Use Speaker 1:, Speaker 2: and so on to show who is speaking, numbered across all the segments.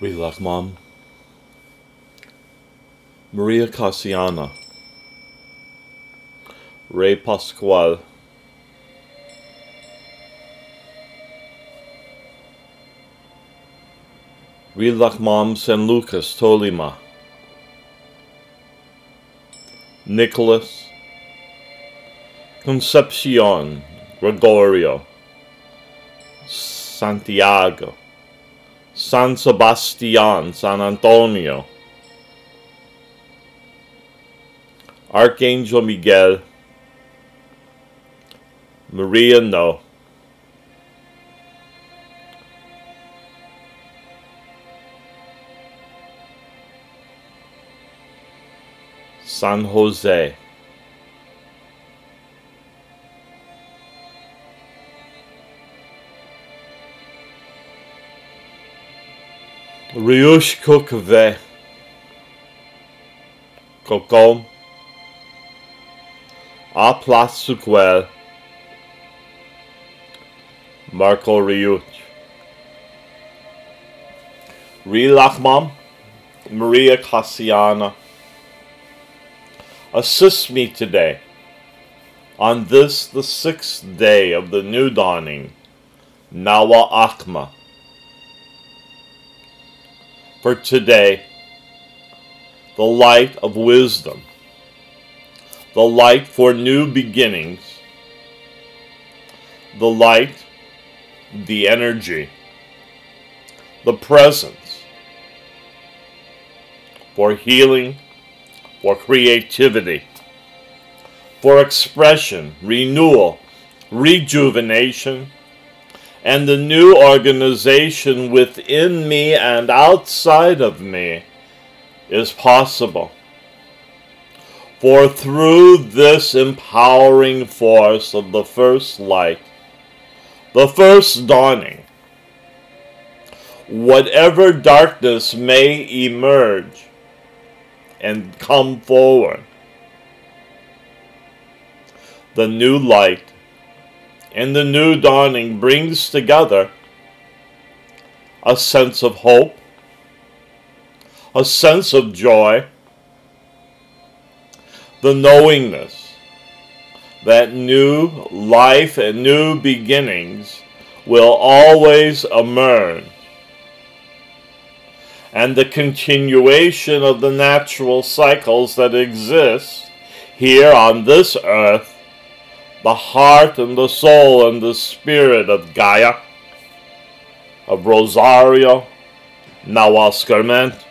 Speaker 1: Relax, Mom. Maria Cassiana. Ray Pascual. Relax, Mom San Lucas Tolima. Nicholas. Concepcion Gregorio. Santiago. San Sebastian, San Antonio, Archangel Miguel, Maria No, San Jose. Riush Kokove Kokom A Place Suquel Marco Riuch Rilachmam Maria Cassiana. Assist me today. On this the sixth day of the new dawning Nawa Akma for today the light of wisdom, the light for new beginnings, the light, the energy, the presence for healing, for creativity, for expression, renewal, rejuvenation and the new organization within me and outside of me is possible. For through this empowering force of the first light, the first dawning, whatever darkness may emerge and come forward, the new light and the new dawning brings together a sense of hope, a sense of joy, the knowingness that new life and new beginnings will always emerge, and the continuation of the natural cycles that exist here on this earth the heart and the soul and the spirit of Gaia, of Rosario, Nawaskarment.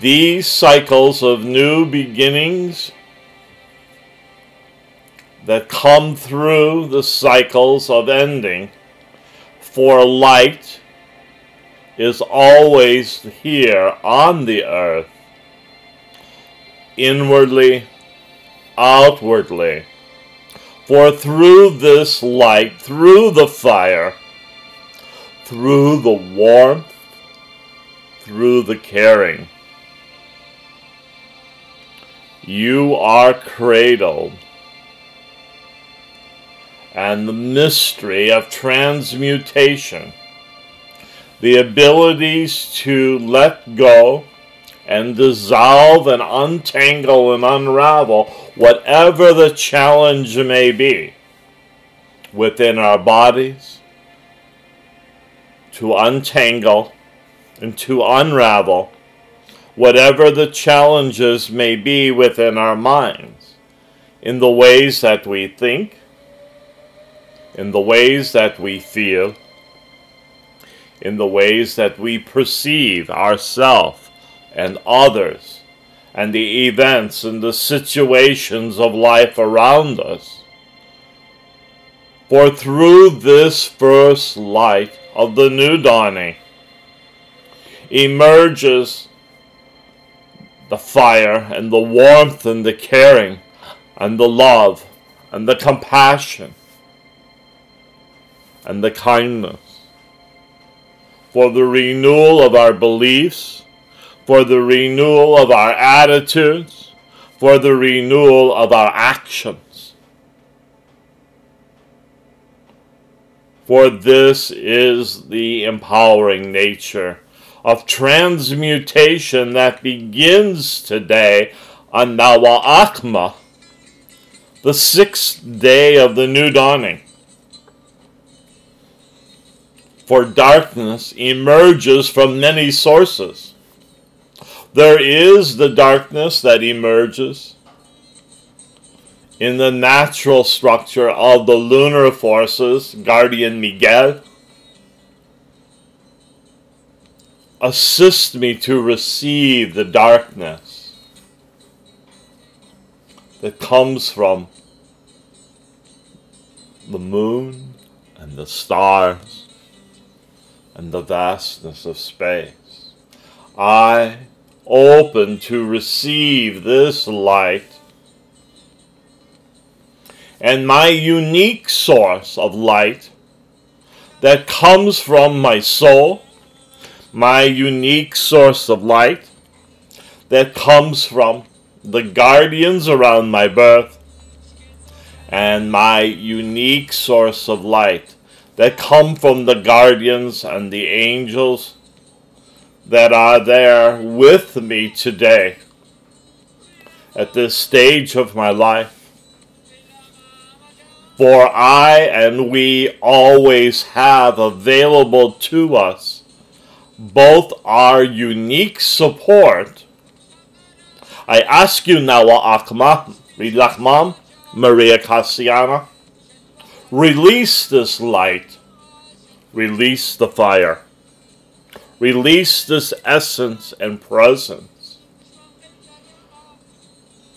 Speaker 1: These cycles of new beginnings that come through the cycles of ending for light is always here on the earth, inwardly outwardly. For through this light, through the fire, through the warmth, through the caring, you are cradled. And the mystery of transmutation, the abilities to let go and dissolve and untangle and unravel whatever the challenge may be within our bodies, to untangle and to unravel whatever the challenges may be within our minds in the ways that we think, in the ways that we feel, in the ways that we perceive ourselves and others and the events and the situations of life around us. For through this first light of the new dawning emerges the fire and the warmth and the caring and the love and the compassion and the kindness for the renewal of our beliefs for the renewal of our attitudes, for the renewal of our actions, For this is the empowering nature of transmutation that begins today on Nawa'akma, the sixth day of the new dawning. For darkness emerges from many sources. There is the darkness that emerges in the natural structure of the lunar forces, Guardian Miguel. Assist me to receive the darkness that comes from the moon and the stars and the vastness of space. I open to receive this light. And my unique source of light that comes from my soul, my unique source of light that comes from the guardians around my birth, and my unique source of light that come from the guardians and the angels that are there with me today at this stage of my life. For I and we always have available to us both our unique support. I ask you now, Akma, Rilachmam, Maria Cassiana, release this light, release the fire. Release this essence and presence.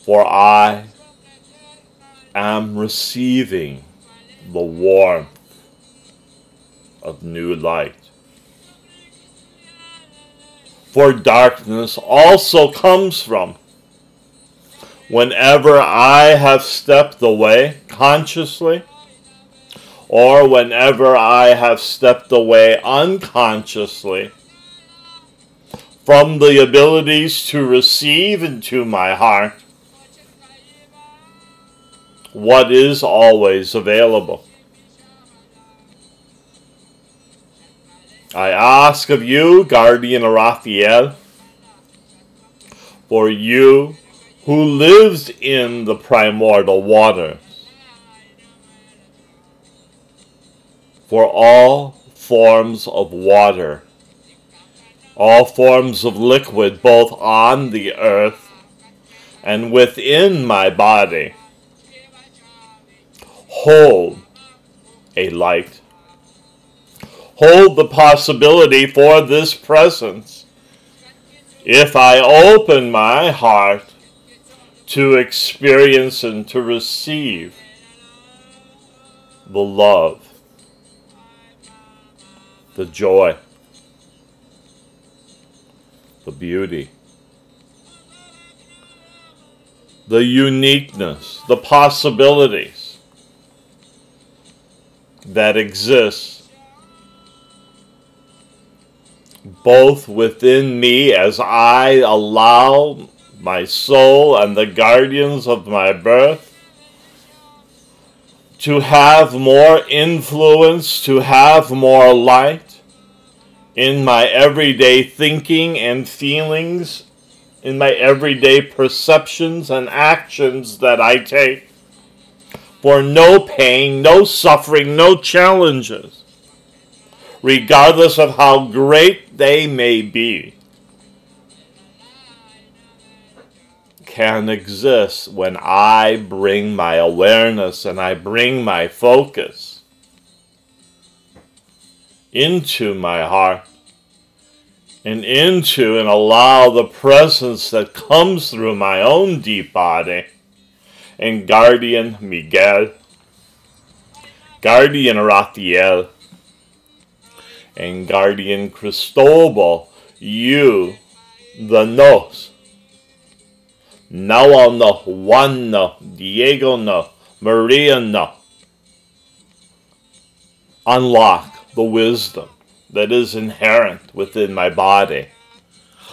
Speaker 1: For I am receiving the warmth of new light. For darkness also comes from whenever I have stepped away consciously or whenever I have stepped away unconsciously from the abilities to receive into my heart what is always available. I ask of you, guardian Raphael, for you who lives in the primordial waters, for all forms of water all forms of liquid both on the earth and within my body. Hold a light. Hold the possibility for this presence. If I open my heart to experience and to receive the love, the joy, the beauty, the uniqueness, the possibilities that exist both within me as I allow my soul and the guardians of my birth to have more influence, to have more light in my everyday thinking and feelings, in my everyday perceptions and actions that I take. For no pain, no suffering, no challenges, regardless of how great they may be, can exist when I bring my awareness and I bring my focus into my heart and into and allow the presence that comes through my own deep body and guardian Miguel, guardian Raphael, and guardian Cristobal, you, the nos. Noah no, Juan no, Diego no, Maria no. Unlock the wisdom that is inherent within my body.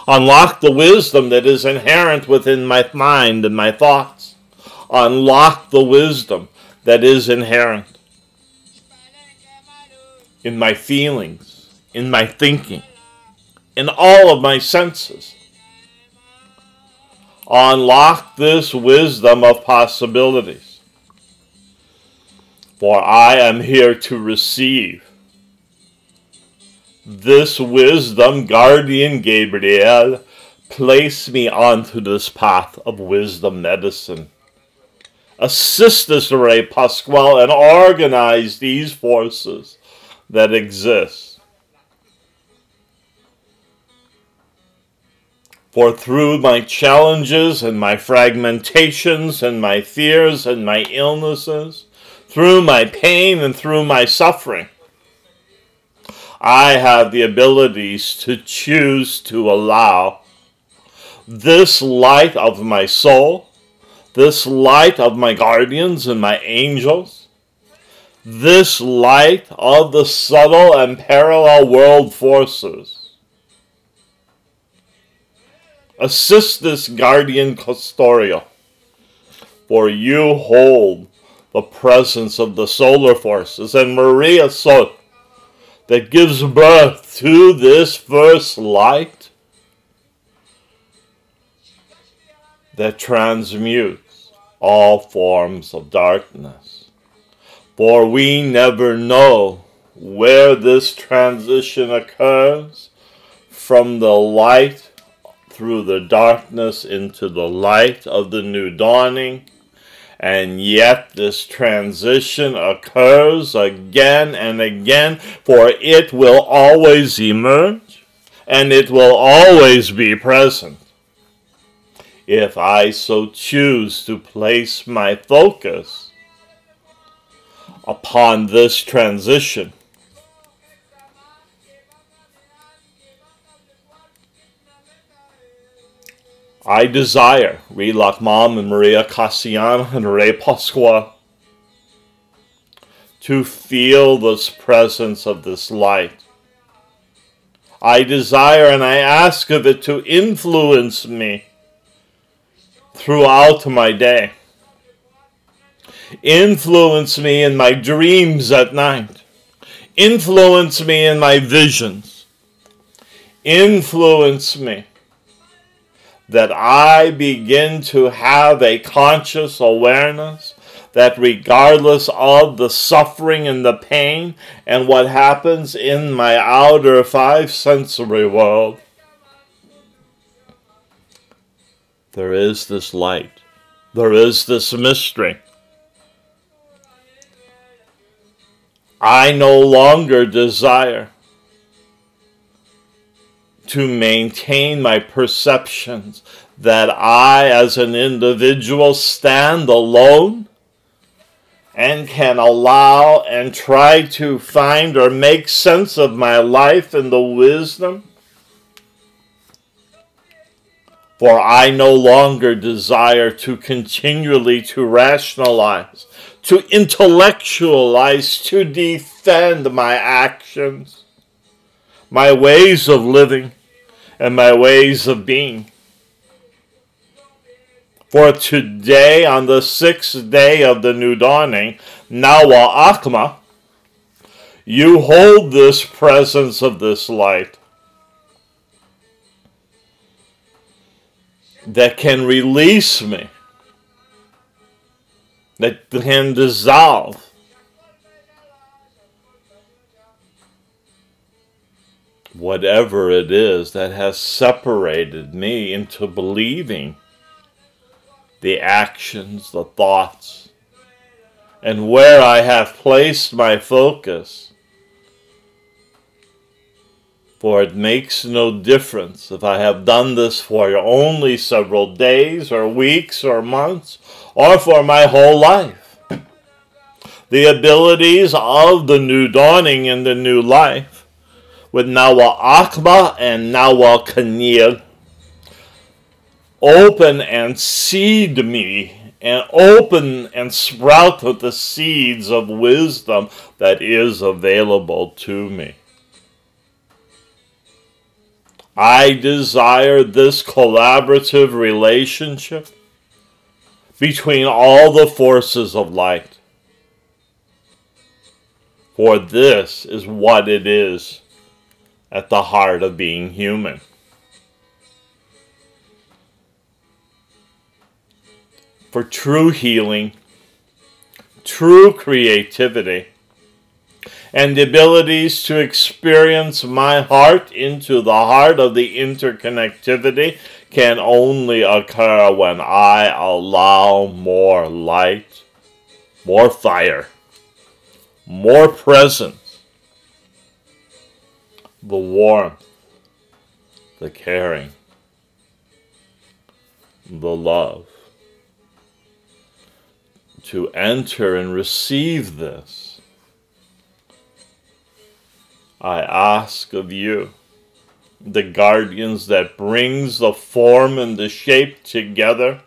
Speaker 1: Unlock the wisdom that is inherent within my mind and my thoughts. Unlock the wisdom that is inherent in my feelings, in my thinking, in all of my senses. Unlock this wisdom of possibilities. For I am here to receive this wisdom, guardian Gabriel, place me onto this path of wisdom medicine. Assist us, Ray Pascual, and organize these forces that exist. For through my challenges and my fragmentations and my fears and my illnesses, through my pain and through my suffering, I have the abilities to choose to allow this light of my soul, this light of my guardians and my angels, this light of the subtle and parallel world forces. Assist this guardian custodial, for you hold the presence of the solar forces and Maria Sol that gives birth to this first light that transmutes all forms of darkness. For we never know where this transition occurs from the light through the darkness into the light of the new dawning and yet this transition occurs again and again, for it will always emerge and it will always be present. If I so choose to place my focus upon this transition, I desire, like Mom and Maria Cassiana and Ray Pascual, to feel this presence of this light. I desire and I ask of it to influence me throughout my day. Influence me in my dreams at night. Influence me in my visions. Influence me that I begin to have a conscious awareness that regardless of the suffering and the pain and what happens in my outer five sensory world, there is this light, there is this mystery. I no longer desire to maintain my perceptions that I, as an individual, stand alone and can allow and try to find or make sense of my life in the wisdom. For I no longer desire to continually to rationalize, to intellectualize, to defend my actions, my ways of living, and my ways of being. For today, on the sixth day of the new dawning, Nawa Akma, you hold this presence of this light that can release me, that can dissolve whatever it is that has separated me into believing the actions, the thoughts, and where I have placed my focus. For it makes no difference if I have done this for only several days or weeks or months or for my whole life. The abilities of the new dawning and the new life with Nawa Akba and Nawa Kanil. Open and seed me, and open and sprout the seeds of wisdom that is available to me. I desire this collaborative relationship between all the forces of light For this is what it is at the heart of being human. For true healing, true creativity, and the abilities to experience my heart into the heart of the interconnectivity can only occur when I allow more light, more fire, more presence, the warmth, the caring, the love to enter and receive this. I ask of you the guardians that brings the form and the shape together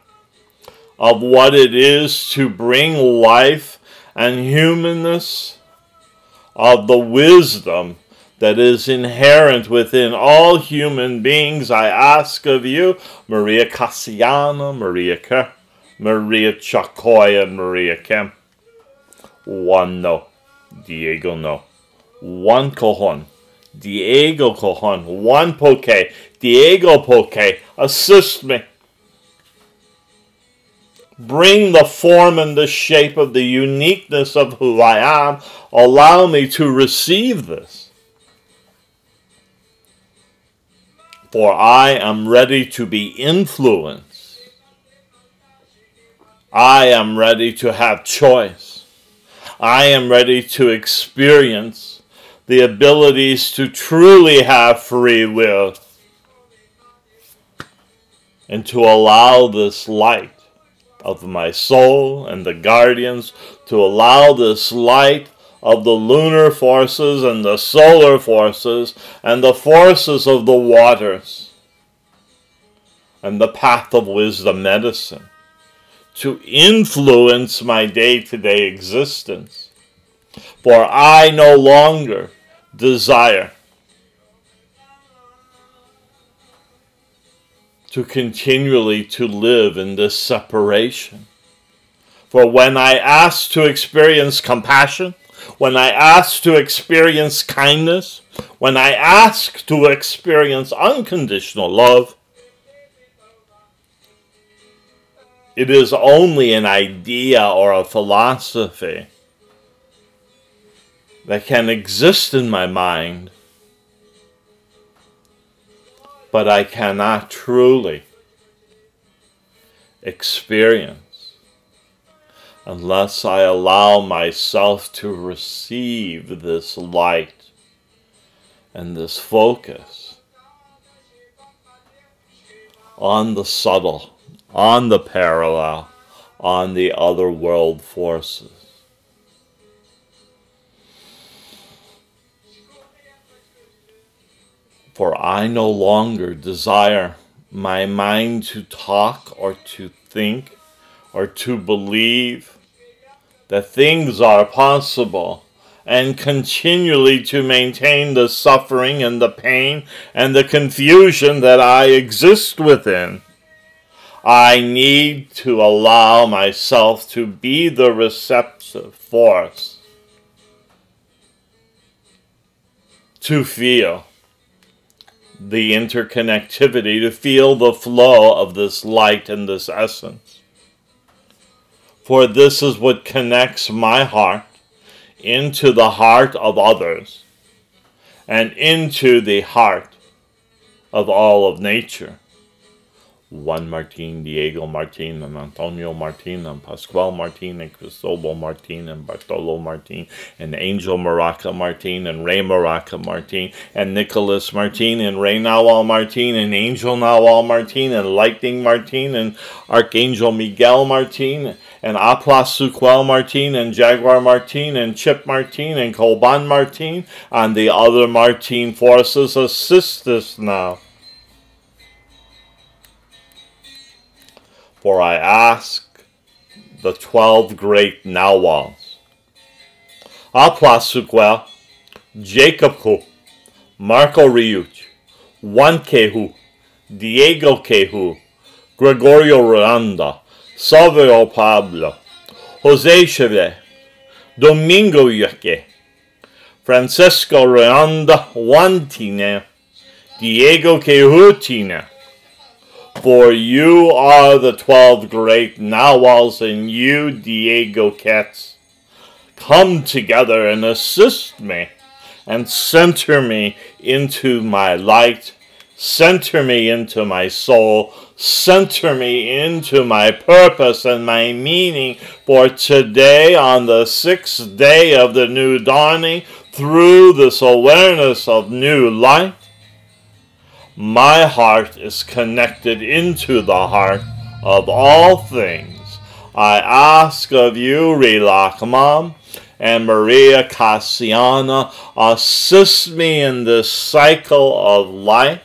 Speaker 1: of what it is to bring life and humanness of the wisdom that is inherent within all human beings, I ask of you, Maria Cassiana, Maria Kerr, Maria Chakoy, and Maria Kemp. One no, Diego no. One cojon. Diego Cojon, Juan Poke, Diego Poke, assist me. Bring the form and the shape of the uniqueness of who I am. Allow me to receive this. For I am ready to be influenced. I am ready to have choice. I am ready to experience the abilities to truly have free will and to allow this light of my soul and the guardians to allow this light of the lunar forces and the solar forces and the forces of the waters and the path of wisdom medicine to influence my day to day existence. For I no longer desire to continually to live in this separation. For when I ask to experience compassion, when I ask to experience kindness, when I ask to experience unconditional love, it is only an idea or a philosophy that can exist in my mind, but I cannot truly experience unless I allow myself to receive this light and this focus on the subtle, on the parallel, on the other world forces. For I no longer desire my mind to talk or to think or to believe that things are possible and continually to maintain the suffering and the pain and the confusion that I exist within. I need to allow myself to be the receptive force to feel the interconnectivity, to feel the flow of this light and this essence. For this is what connects my heart into the heart of others and into the heart of all of nature. Juan Martin, Diego Martin, and Antonio Martin, and Pascual Martin, and Cristobal Martin, and Bartolo Martin, and Angel Maraca Martin, and Ray Maraca Martin, and Nicholas Martin, and Ray Nawal Martin, and Angel Nawal Martin, and Lightning Martin, and Archangel Miguel Martin, and Aplas Suquel Martin, and Jaguar Martin, and Chip Martin, and Colban Martin, and the other Martin forces assist us now. For I ask the twelve great Nawals. Aplasuqua, Jacob Hu, Marco Riuch, Juan Kehu, Diego Kehu, Gregorio Randa, Salvador Pablo, Jose Chevre, Domingo Yuque, Francesco Reonda Wantine, Diego Quehutine. For you are the twelve great Nawals, and you, Diego Cats, come together and assist me and center me into my light, center me into my soul, center me into my purpose and my meaning for today on the sixth day of the new dawning through this awareness of new light. My heart is connected into the heart of all things. I ask of you, Rilak and Maria Cassiana assist me in this cycle of light.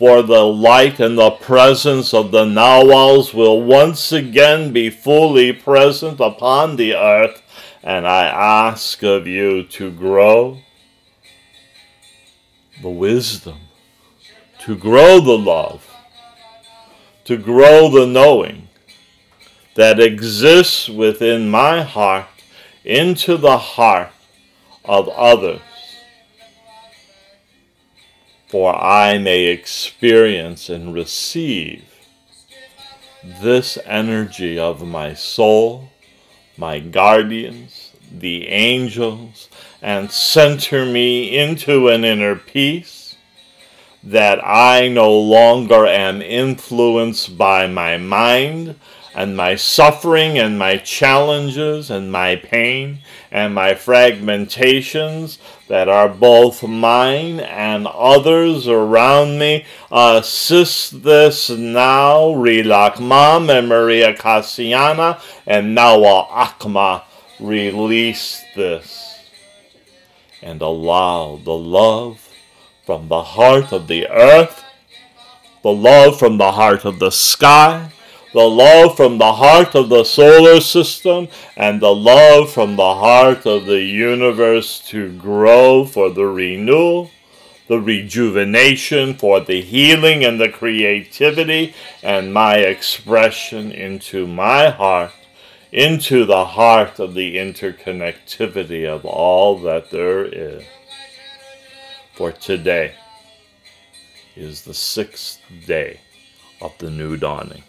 Speaker 1: For the light and the presence of the Nawals will once again be fully present upon the earth, and I ask of you to grow the wisdom, to grow the love, to grow the knowing that exists within my heart into the heart of others, for I may experience and receive this energy of my soul, my guardians, the angels, and center me into an inner peace that I no longer am influenced by my mind and my suffering and my challenges and my pain and my fragmentations that are both mine and others around me. Assist this now, Rilak Mam and Maria Cassiana, and Nawa Akma. Release this and allow the love from the heart of the earth, the love from the heart of the sky, the love from the heart of the solar system, and the love from the heart of the universe to grow for the renewal, the rejuvenation, for the healing and the creativity, and my expression into my heart, into the heart of the interconnectivity of all that there is. For today is the sixth day of the new dawning.